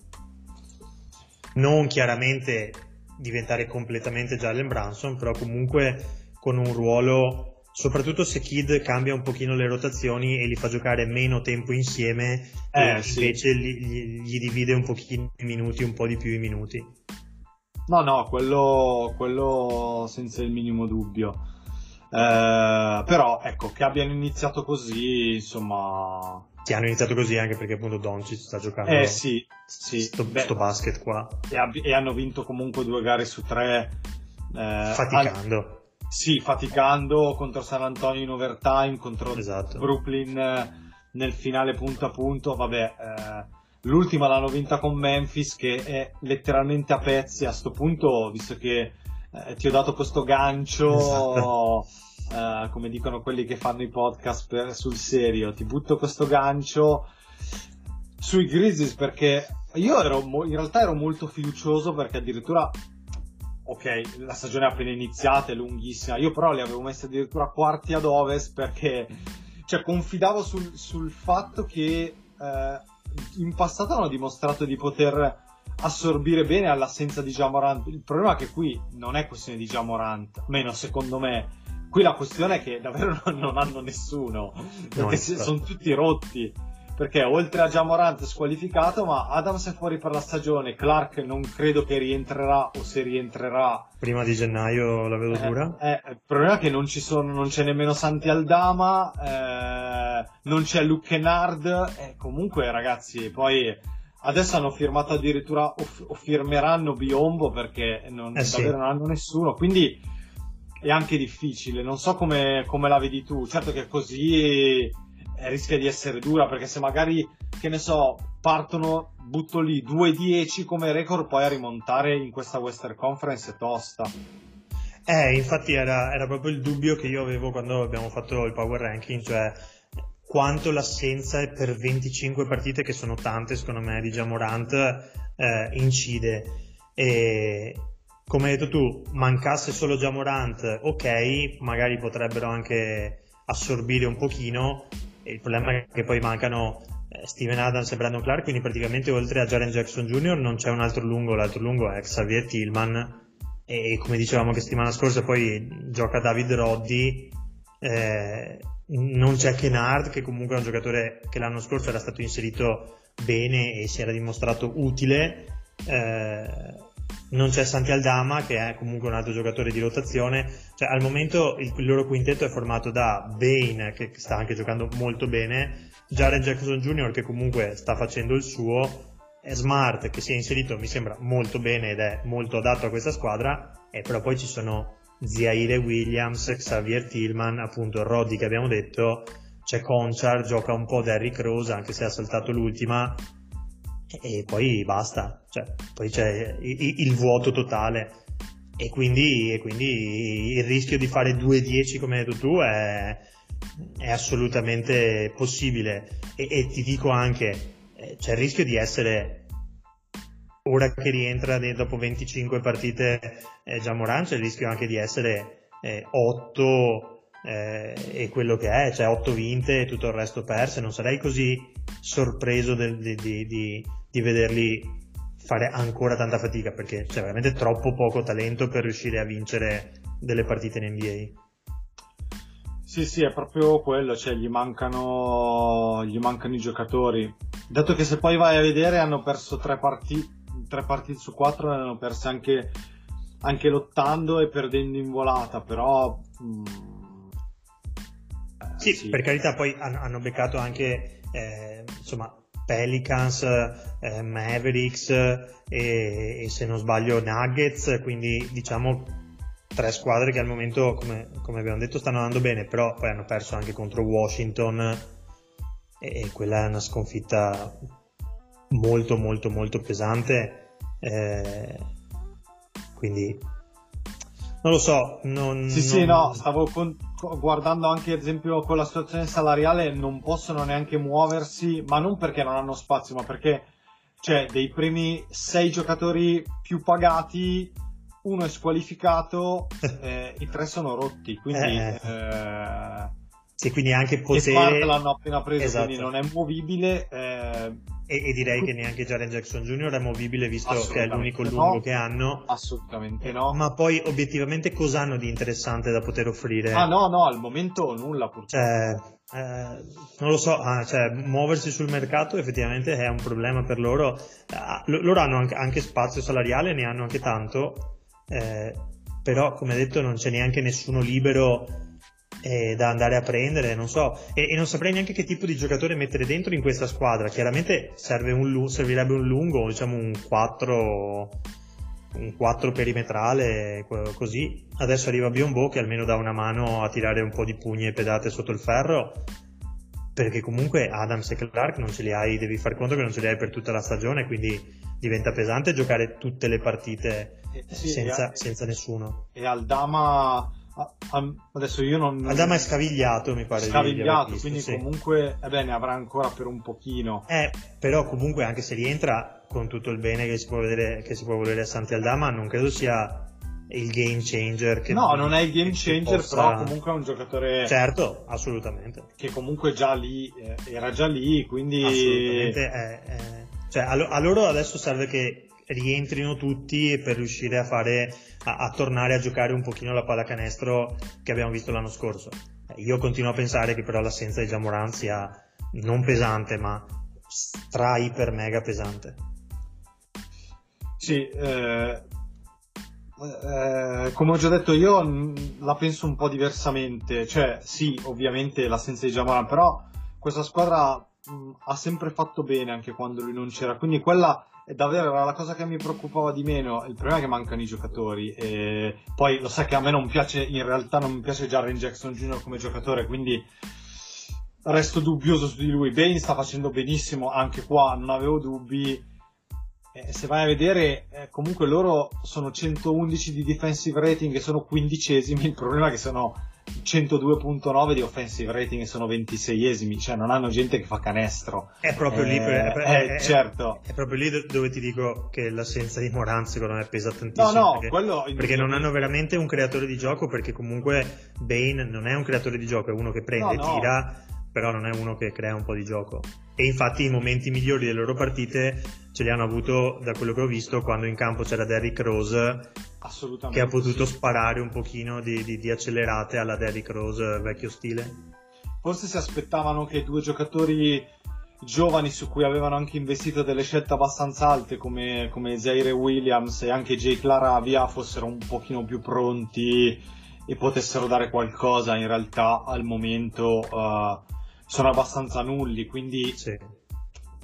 Non chiaramente diventare completamente Jalen Branson, però comunque con un ruolo, soprattutto se Kid cambia un pochino le rotazioni e li fa giocare meno tempo insieme Eh, e sì. invece gli, gli- gli divide un pochino i minuti, un po' di più i minuti. No, no, quello, quello senza il minimo dubbio. Eh, però, ecco, che abbiano iniziato così, insomma... Sì, hanno iniziato così anche perché appunto Doncic sta giocando Eh sì, sì. sto, Beh, sto basket qua, e, ab- e hanno vinto comunque due gare su tre. eh, faticando. an- sì, faticando contro San Antonio in overtime, contro Esatto. Brooklyn eh, nel finale punto a punto. Vabbè, eh, l'ultima l'hanno vinta con Memphis che è letteralmente a pezzi a sto punto, visto che eh, ti ho dato questo gancio, *laughs* eh, come dicono quelli che fanno i podcast per- sul serio, ti butto questo gancio sui Grizzlies perché io ero in realtà ero molto fiducioso perché addirittura ok la stagione è appena iniziata è lunghissima. Io però li avevo messi addirittura quarti ad ovest perché cioè confidavo sul, sul fatto che eh, in passato hanno dimostrato di poter assorbire bene all'assenza di Jamorant. Il problema è che qui non è questione di Jamorant meno secondo me. Qui la questione è che davvero non, *laughs* non hanno nessuno perché sono tutti rotti perché oltre a Jamorant squalificato ma Adams è fuori per la stagione. Clark non credo che rientrerà o se rientrerà. Prima di gennaio la vedo eh, dura. eh, il problema è che non ci sono non c'è nemmeno Santi Aldama eh, non c'è Luke Kennard eh, comunque ragazzi poi adesso hanno firmato addirittura o, o firmeranno Biombo perché non, Eh sì. non hanno nessuno. Quindi è anche difficile. Non so come, come la vedi tu. Certo che così eh, rischia di essere dura perché se magari che ne so partono butto lì 2-10 come record poi a rimontare in questa Western Conference è tosta Eh, infatti era, era proprio il dubbio che io avevo quando abbiamo fatto il power ranking, cioè quanto l'assenza per 25 partite, che sono tante secondo me, di Jamorant, eh, incide. E come hai detto tu, mancasse solo Jamorant, ok, magari potrebbero anche assorbire un pochino, il problema è che poi mancano eh, Steven Adams e Brandon Clark, quindi praticamente oltre a Jaren Jackson Jr. non c'è un altro lungo, l'altro lungo è Xavier Tillman, e come dicevamo che settimana scorsa poi gioca David Roddy eh, non c'è Kennard che comunque è un giocatore che l'anno scorso era stato inserito bene e si era dimostrato utile eh, non c'è Santi Aldama che è comunque un altro giocatore di rotazione cioè al momento il, loro quintetto è formato da Bane che sta anche giocando molto bene Jaren Jackson Jr. che comunque sta facendo il suo Smart che si è inserito mi sembra molto bene ed è molto adatto a questa squadra e però poi ci sono Ziaire Williams, Xavier Tillman, appunto Roddy che abbiamo detto c'è Conchar, gioca un po' Derrick Rose anche se ha saltato l'ultima e, poi basta cioè, poi c'è il, il vuoto totale. E quindi, e quindi il rischio di fare 2-10 come hai detto tu è, è assolutamente possibile. E, e ti dico anche eh, c'è il rischio di essere ora che rientra dopo 25 partite eh, Giamoran c'è il rischio anche di essere eh, 8 eh, e quello che è, cioè 8 vinte e tutto il resto perse, non sarei così sorpreso di- di vederli fare ancora tanta fatica perché c'è veramente troppo poco talento per riuscire a vincere delle partite in NBA. Sì, sì, è proprio quello, cioè gli mancano, gli mancano i giocatori. Dato che se poi vai a vedere hanno perso tre partite, tre partite su quattro, ne hanno perse anche, anche lottando e perdendo in volata, però... mm, eh, Sì, per carità, poi hanno, hanno beccato anche eh, insomma Pelicans, eh, Mavericks eh, e, e se non sbaglio Nuggets, quindi diciamo tre squadre che al momento, come, come abbiamo detto, stanno andando bene, però poi hanno perso anche contro Washington e, e quella è una sconfitta molto molto molto pesante. eh, quindi non lo so, non, Sì, sì, non- no, stavo con- co- guardando anche ad esempio con la situazione salariale, non possono neanche muoversi, ma non perché non hanno spazio, ma perché c'è dei primi sei giocatori più pagati, uno è squalificato, *laughs* eh, i tre sono rotti, quindi Eh. eh, Sì, quindi anche E potere... Smart l'hanno appena preso, Esatto. quindi non è movibile. eh, E, e direi che neanche Jaren Jackson Jr. è movibile visto che è l'unico no. lungo che hanno. assolutamente no. Ma poi obiettivamente cosa hanno di interessante da poter offrire? Ah no, no, al momento nulla purtroppo. Cioè, eh, non lo so, ah, cioè, muoversi sul mercato effettivamente è un problema per loro. Ah, lo- loro hanno anche, anche spazio salariale, ne hanno anche tanto, eh, però come detto non c'è neanche nessuno libero eh, da andare a prendere, non so, e, e non saprei neanche che tipo di giocatore mettere dentro in questa squadra. Chiaramente serve un servirebbe un lungo, diciamo un 4 un 4 perimetrale co- così. Adesso arriva Biombo che almeno dà una mano a tirare un po' di pugni e pedate sotto il ferro perché comunque Adams e Clark non ce li hai devi far conto che non ce li hai per tutta la stagione quindi diventa pesante giocare tutte le partite Eh, sì, senza, e, senza nessuno. e Aldama adesso io non Adama è scavigliato mi pare scavigliato, visto, quindi sì. comunque eh beh, ne avrà ancora per un pochino. Eh, però comunque anche se rientra con tutto il bene che si può vedere, che si può volere a Santi Aldama, non credo sia il game changer. Che, no, non è il game changer, possa- però comunque è un giocatore Certo, assolutamente. che comunque già lì eh, era già lì, quindi Assolutamente. è- è- Cioè, a loro adesso serve che rientrino tutti per riuscire a fare a, a tornare a giocare un pochino la pallacanestro che abbiamo visto l'anno scorso. Io continuo a pensare che però l'assenza di Jamoran sia non pesante, ma stra iper mega pesante. Sì, eh, eh, come ho già detto io la penso un po' diversamente, cioè sì, ovviamente l'assenza di Jamoran, però questa squadra mh, ha sempre fatto bene anche quando lui non c'era, quindi quella è davvero la cosa che mi preoccupava di meno, il problema è che mancano i giocatori e poi lo sai che a me non piace, in realtà non mi piace Jaren Jackson Jr. come giocatore, quindi resto dubbioso su di lui, Bane sta facendo benissimo anche qua, non avevo dubbi. Se vai a vedere, eh, comunque loro sono 111 di defensive rating e sono quindicesimi. Il problema è che sono 102.9 di offensive rating e sono 26esimi, cioè non hanno gente che fa canestro. È proprio lì, Eh, per- è, eh, è- certo. è proprio lì do- dove ti dico che l'assenza di Moran secondo me pesa tantissimo. No, no, perché, quello perché non hanno veramente un creatore di gioco, perché comunque Bane non è un creatore di gioco, è uno che prende, No, no. tira, però non è uno che crea un po' di gioco. E infatti i momenti migliori delle loro partite ce li hanno avuto, da quello che ho visto, quando in campo c'era Derrick Rose, che ha potuto sì. sparare un pochino di, di- di accelerate alla Derrick Rose vecchio stile. Forse si aspettavano che due giocatori giovani su cui avevano anche investito delle scelte abbastanza alte come, come Zaire Williams e anche Jake Laravia fossero un pochino più pronti e potessero dare qualcosa in realtà al momento eh, sono abbastanza nulli quindi, Sì.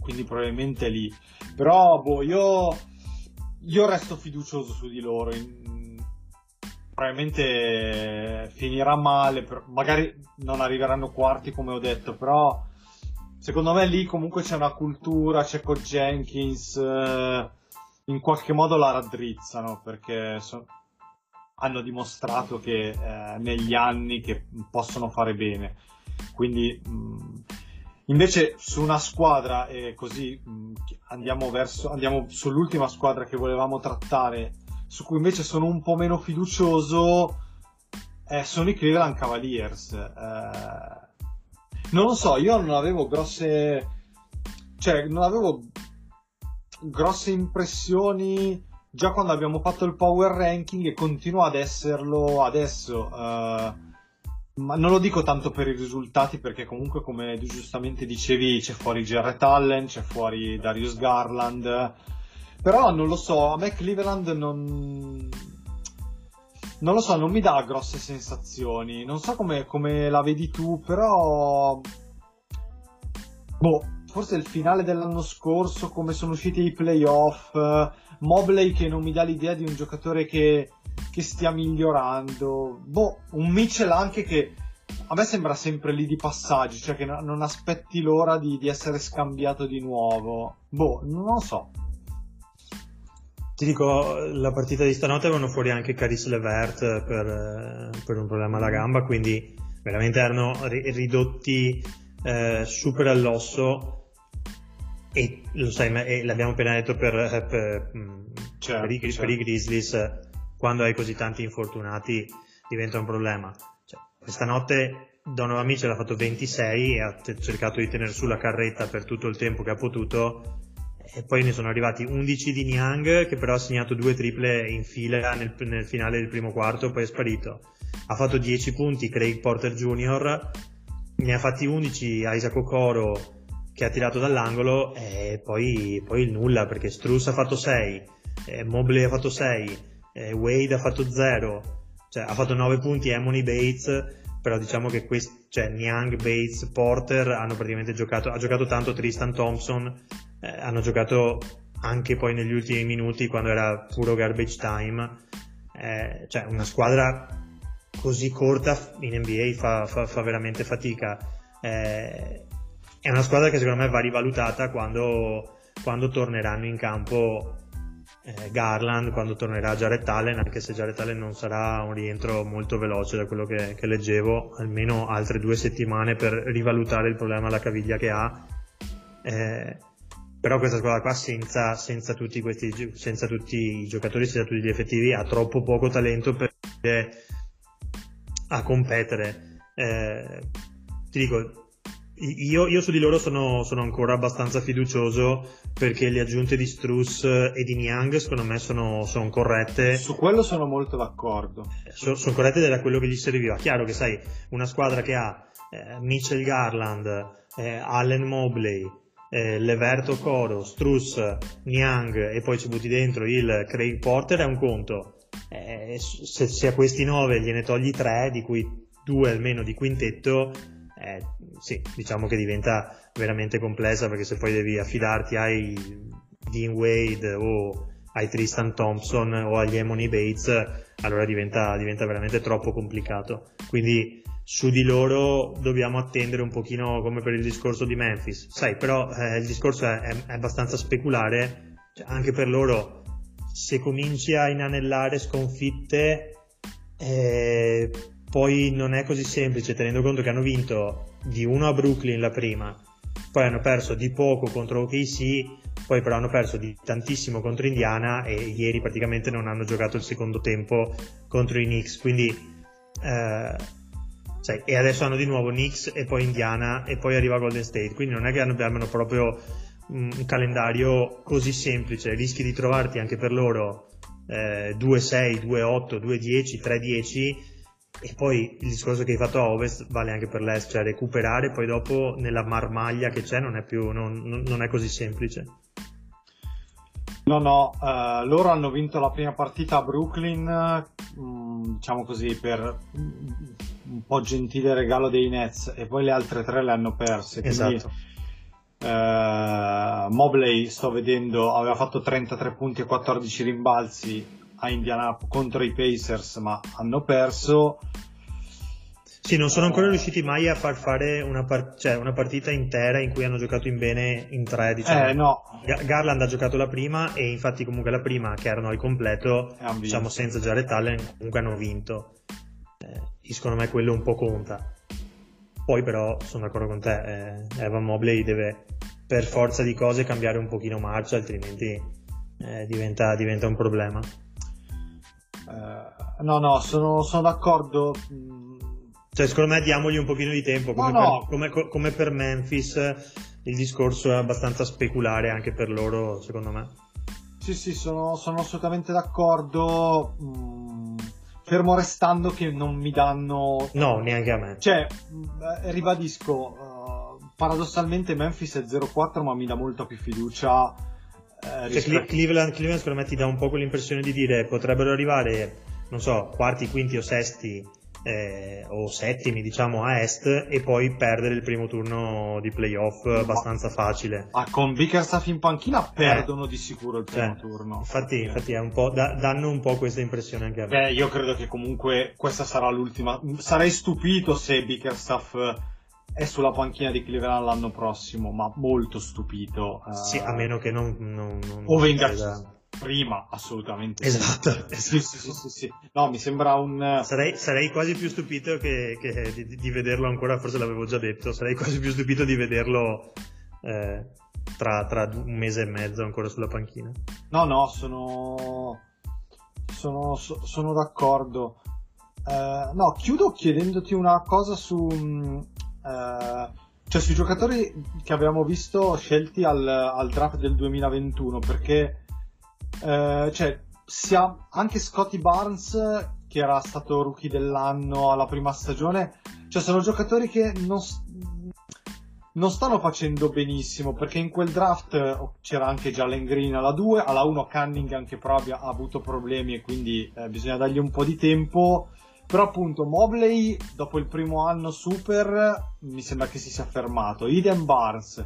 quindi probabilmente lì. Però boh io io resto fiducioso su di loro. In- probabilmente finirà male magari non arriveranno quarti come ho detto però secondo me lì comunque c'è una cultura c'è con Jenkins eh, in qualche modo la raddrizzano perché so- hanno dimostrato che eh, negli anni che possono fare bene quindi mh, invece su una squadra e così mh, andiamo verso andiamo sull'ultima squadra che volevamo trattare su cui invece sono un po' meno fiducioso eh, sono i Cleveland Cavaliers. Eh, non lo so io non avevo grosse cioè non avevo grosse impressioni già quando abbiamo fatto il power ranking e continua ad esserlo adesso. Eh, ma non lo dico tanto per i risultati perché comunque come giustamente dicevi c'è fuori Jarrett Allen c'è fuori Darius Garland. Però non lo so a me Cleveland non non lo so non mi dà grosse sensazioni. Non so come, come la vedi tu però boh forse il finale dell'anno scorso come sono usciti i playoff Mobley che non mi dà l'idea di un giocatore che che stia migliorando. Boh, un Mitchell anche che a me sembra sempre lì di passaggio, cioè che no- non aspetti l'ora di, di essere scambiato di nuovo. Boh, non lo so. Ti dico, la partita di stanotte avevano fuori anche Caris Levert per, per un problema alla gamba, quindi veramente erano ri- ridotti eh, super all'osso e lo sai, ma- e l'abbiamo appena detto per, eh, per, mm, Certo, per i, certo. per i Grizzlies, eh, quando hai così tanti infortunati diventa un problema. Cioè, questa notte Donovan Mitchell ha fatto 26 e ha t- cercato di tenere sulla carretta per tutto il tempo che ha potuto e poi ne sono arrivati 11 di Niang che però ha segnato due triple in fila nel, nel finale del primo quarto poi è sparito ha fatto 10 punti Craig Porter Jr ne ha fatti 11 Isaac Okoro che ha tirato dall'angolo e poi, poi il nulla perché Struss ha fatto 6 eh, Mobley ha fatto 6 eh, Wade ha fatto 0 cioè ha fatto 9 punti Emony Bates però diciamo che questi, cioè Niang, Bates, Porter hanno praticamente giocato, ha giocato tanto Tristan Thompson, eh, hanno giocato anche poi negli ultimi minuti quando era puro garbage time, eh, cioè una squadra così corta in NBA fa, fa, fa veramente fatica. Eh, è una squadra che secondo me va rivalutata quando, quando torneranno in campo eh, Garland quando tornerà Jared Allen, anche se Jared Allen non sarà un rientro molto veloce da quello che, che leggevo, almeno altre due settimane per rivalutare il problema alla caviglia che ha. Eh, però questa squadra qua senza, senza, tutti questi, senza tutti i giocatori, senza tutti gli effettivi, ha troppo poco talento per a competere. Eh, ti dico, io, io, su di loro sono, sono, ancora abbastanza fiducioso perché le aggiunte di Struss e di Niang secondo me sono, sono corrette. Su quello sono molto d'accordo. So, sono corrette ed era quello che gli serviva. Chiaro che sai, una squadra che ha eh, Mitchell Garland, eh, Allen Mobley, eh, Leverto Coro, Struss, Niang e poi ci butti dentro il Craig Porter è un conto. Eh, se, se a questi nove gliene togli tre, di cui due almeno di quintetto, eh, sì, diciamo che diventa veramente complessa perché se poi devi affidarti ai Dean Wade o ai Tristan Thompson o agli Emony Bates, allora diventa, diventa veramente troppo complicato. Quindi su di loro dobbiamo attendere un pochino come per il discorso di Memphis. Sai, però eh, il discorso è, è, abbastanza speculare, cioè, anche per loro se cominci a inanellare sconfitte eh, poi non è così semplice tenendo conto che hanno vinto di 1 a Brooklyn la prima, poi hanno perso di poco contro OKC, poi però hanno perso di tantissimo contro Indiana e ieri praticamente non hanno giocato il secondo tempo contro i Knicks, quindi eh, sai, e adesso hanno di nuovo Knicks e poi Indiana e poi arriva Golden State, quindi non è che abbiano proprio un calendario così semplice, rischi di trovarti anche per loro eh, 2-6, 2-8, 2-10, 3-10 e poi il discorso che hai fatto a Ovest vale anche per l'Est, cioè recuperare poi dopo nella marmaglia che c'è non è, più, non, non è così semplice. No, no, uh, loro hanno vinto la prima partita a Brooklyn, mm, diciamo così, per un po' gentile regalo dei Nets e poi le altre tre le hanno perse. Quindi, esatto. Uh, Mobley, sto vedendo, aveva fatto 33 punti e 14 rimbalzi a Indiana contro i Pacers, ma hanno perso. Sì, non sono ancora riusciti mai a far fare una, part- cioè una, partita intera in cui hanno giocato in bene in tre, diciamo. Eh, no. Garland ha giocato la prima e infatti comunque la prima, che erano al completo, diciamo senza Jared Allen, comunque hanno vinto. Eh, secondo me quello un po' conta. Poi però sono d'accordo con te, eh, Evan Mobley deve per forza di cose cambiare un pochino marcia, altrimenti eh, diventa, diventa un problema. Uh, no, no, sono, sono, d'accordo. Cioè, secondo me diamogli un pochino di tempo. Come, no, no. Per, come, come, per Memphis, il discorso è abbastanza speculare anche per loro, secondo me. Sì, sì, sono, sono assolutamente d'accordo. Mm, fermo restando che non mi danno. No, neanche a me. Cioè, ribadisco, uh, paradossalmente Memphis è 0-4, ma mi dà molta più fiducia eh, cioè, Cleveland, Cleveland secondo me ti dà un po' quell'impressione di dire potrebbero arrivare, non so, quarti, quinti o sesti eh, o settimi diciamo a est e poi perdere il primo turno di playoff abbastanza facile. Ah, con Bickerstaff in panchina perdono eh, di sicuro il primo cioè, turno. Infatti, okay. infatti un da, danno un po' questa impressione anche a me. Beh, io credo che comunque questa sarà l'ultima. Sarei stupito se Bickerstaff è sulla panchina di Cleveland l'anno prossimo, ma molto stupito. Uh... Sì, a meno che non, non, non o venga da... prima, assolutamente. Esatto. esatto. Sì, sì, sì, sì, No, mi sembra un... Sarei, sarei quasi più stupito che, che di, di, vederlo ancora, forse l'avevo già detto, sarei quasi più stupito di vederlo eh, tra, tra un mese e mezzo ancora sulla panchina. No, no, sono... Sono, sono d'accordo. eh, no, chiudo chiedendoti una cosa su... eh, cioè sui giocatori che abbiamo visto scelti al, al draft del 2021, perché eh, cioè, sia anche Scotty Barnes, che era stato rookie dell'anno alla prima stagione, cioè sono giocatori che non, non stanno facendo benissimo, perché in quel draft eh, c'era anche Jalen Green alla 2, alla 1 Cunningham che però ha avuto problemi e quindi eh, bisogna dargli un po' di tempo. Però appunto Mobley dopo il primo anno super mi sembra che si sia fermato. Eden Barnes,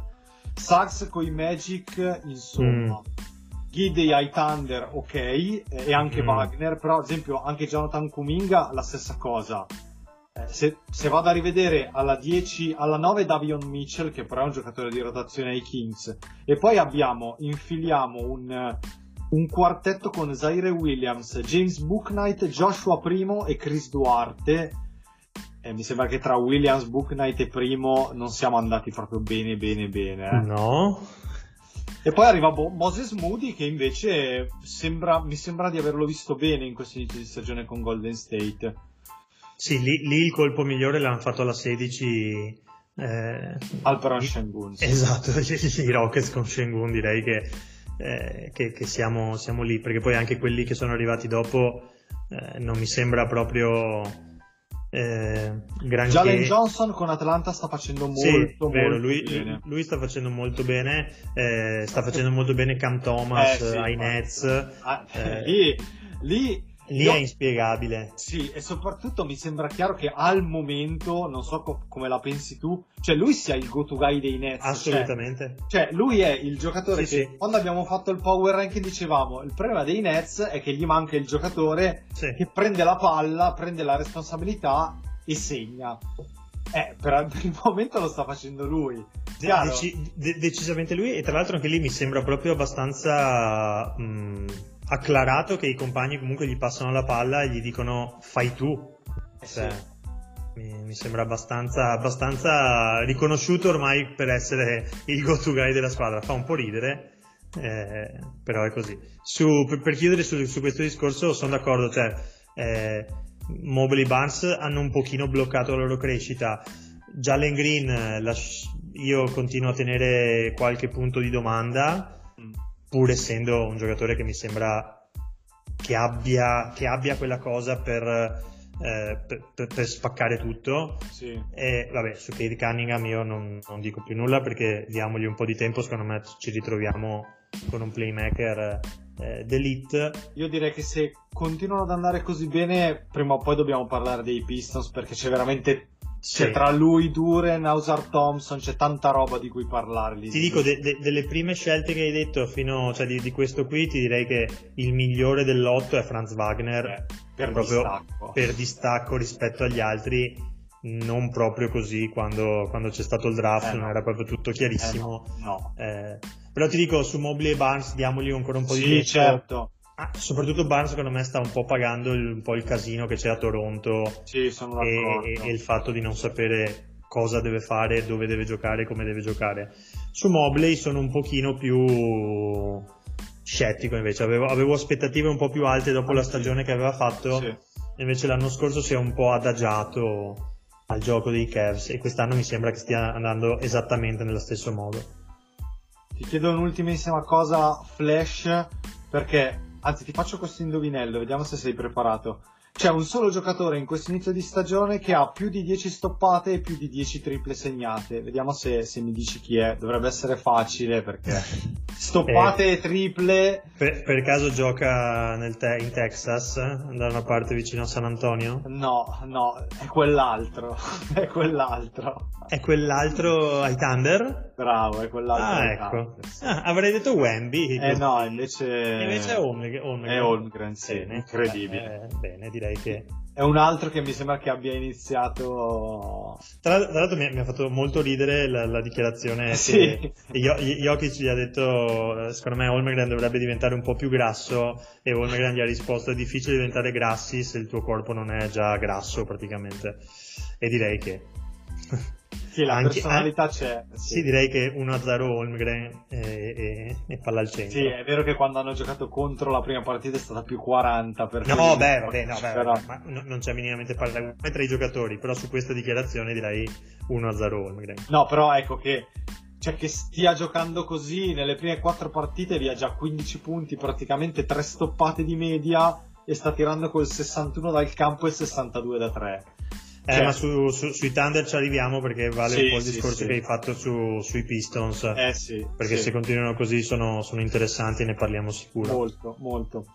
Sachs con i Magic, insomma. Gidey ai Thunder, ok, e anche Mm. Wagner, però ad esempio anche Jonathan Kuminga la stessa cosa. Eh, Se, se vado a rivedere alla 10, alla 9 Davion Mitchell, che però è un giocatore di rotazione ai Kings, e poi abbiamo, infiliamo un, un quartetto con Zaire Williams, James Booknight, Joshua Primo e Chris Duarte. E mi sembra che tra Williams, Booknight e Primo non siamo andati proprio bene, bene, bene. eh. No, E poi arriva Bo- Moses Moody che invece sembra, mi sembra di averlo visto bene in questo inizio di stagione con Golden State. sì, lì, lì il colpo migliore l'hanno fatto alla 16. eh, Al Peron Shengun. Esatto, *laughs* i Rockets con Shengun direi che, eh, che- che siamo, siamo lì, perché poi anche quelli che sono arrivati dopo eh, non mi sembra proprio eh, granché. Jalen Johnson con Atlanta sta facendo molto, Sì, molto vero, lui, bene. lui sta facendo molto bene, eh, sta facendo molto bene Cam Thomas Eh, sì, ai ma- Nets, Ah, eh, *laughs* lì, lì, lì io- è inspiegabile. Sì, e soprattutto mi sembra chiaro che al momento, non so co- come la pensi tu, cioè lui sia il go-to guy dei Nets. cioè- Assolutamente. Cioè, lui è il giocatore Sì, che sì. quando abbiamo fatto il power ranking dicevamo il problema dei Nets è che gli manca il giocatore Sì. che prende la palla, prende la responsabilità e segna. Eh, per, *laughs* per il momento lo sta facendo lui. Deci- de- decisamente lui e tra l'altro anche lì mi sembra proprio abbastanza mh, acclarato che i compagni comunque gli passano la palla e gli dicono fai tu. Eh sì. Cioè, mi, mi sembra abbastanza, abbastanza riconosciuto ormai per essere il go-to guy della squadra. Fa un po' ridere, eh, però è così. Su- per, per chiudere su, su questo discorso sono d'accordo, cioè eh, Mobley e Barnes hanno un pochino bloccato la loro crescita. Jalen Green, eh, lasci- io continuo a tenere qualche punto di domanda. Pur essendo un giocatore che mi sembra che abbia, che abbia quella cosa per, eh, per, per- spaccare tutto. Sì. E vabbè, su Cade Cunningham io non, non dico più nulla perché diamogli un po' di tempo, secondo me ci ritroviamo con un playmaker eh, d'elite. Io direi che se continuano ad andare così bene, prima o poi dobbiamo parlare dei Pistons perché c'è veramente. Sì. C'è tra lui, Duren, Ausar Thompson, c'è tanta roba di cui parlare. lì. Ti dico, de- de- delle prime scelte che hai detto fino, cioè di, di questo qui, ti direi che il migliore dell'otto è Franz Wagner. Eh, per proprio distacco. per distacco rispetto agli altri, non proprio così quando, quando c'è stato il draft, Eh, no. non era proprio tutto Eh, chiarissimo. no, no. Eh, però ti dico, su Mobley e Barnes diamogli ancora un po' di Sì, tempo. certo. Ah, soprattutto Barnes secondo me sta un po' pagando il- un po' il casino che c'è a Toronto Sì, e, e- e il fatto di non sapere cosa deve fare, dove deve giocare, come deve giocare. Su Mobley sono un pochino più scettico invece, avevo, avevo aspettative un po' più alte dopo la stagione che aveva fatto, Sì. invece l'anno scorso si è un po' adagiato al gioco dei Cavs e quest'anno mi sembra che stia andando esattamente nello stesso modo. Ti chiedo un'ultimissima cosa, Flash, perché, anzi ti faccio questo indovinello, vediamo se sei preparato. C'è un solo giocatore in questo inizio di stagione che ha più di 10 stoppate e più di 10 triple segnate. Vediamo se, se mi dici chi è. Dovrebbe essere facile perché *laughs* stoppate e triple. Per, per caso gioca nel te- in Texas, eh? da una parte vicino a San Antonio? No, no, è quell'altro. *laughs* è quell'altro. È quell'altro ai Thunder? Bravo, è quell'altro. Ah, ecco. Ah, avrei detto Wemby. Eh no, invece. Invece è. Holmgren. È Holmgren, sì, Bene. incredibile. Eh, bene, direi che... È un altro che mi sembra che abbia iniziato. Tra, tra l'altro mi ha, mi ha fatto molto ridere la, la dichiarazione *laughs* Sì. che Jokic gli ha detto, eh, secondo me Holmgren dovrebbe diventare un po' più grasso e Holmgren gli ha risposto è difficile diventare grassi se il tuo corpo non è già grasso praticamente. E direi che Sì, la Anche- personalità an- c'è. Sì, direi che 1-0 Holmgren e, e, palla al centro. Sì, è vero che quando hanno giocato contro la prima partita è stata più 40 per No, beh, vabbè, no, beh, però- ma no- non c'è minimamente paragone tra i giocatori, però su questa dichiarazione direi 1-0 Holmgren. No, però ecco che, cioè che stia giocando così nelle prime quattro partite via già 15 punti, praticamente 3 stoppate di media e sta tirando col 61 dal campo e il 62 da 3. Eh, Cioè- ma su- su- sui Thunder ci arriviamo perché vale Sì, un po' il discorso sì. che hai fatto su- sui Pistons. Eh sì, perché se continuano così sono, sono interessanti e ne parliamo sicuro. Molto, molto.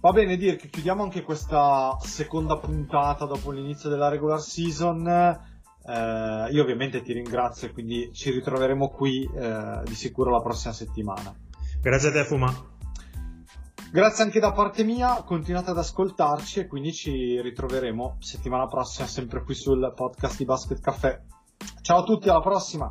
Va bene, Dirk, chiudiamo anche questa seconda puntata dopo l'inizio della regular season. Eh, io ovviamente ti ringrazio e quindi ci ritroveremo qui eh, di sicuro la prossima settimana. Grazie a te, Fuma. Grazie anche da parte mia, continuate ad ascoltarci e quindi ci ritroveremo settimana prossima sempre qui sul podcast di Basket Caffè. Ciao a tutti, alla prossima!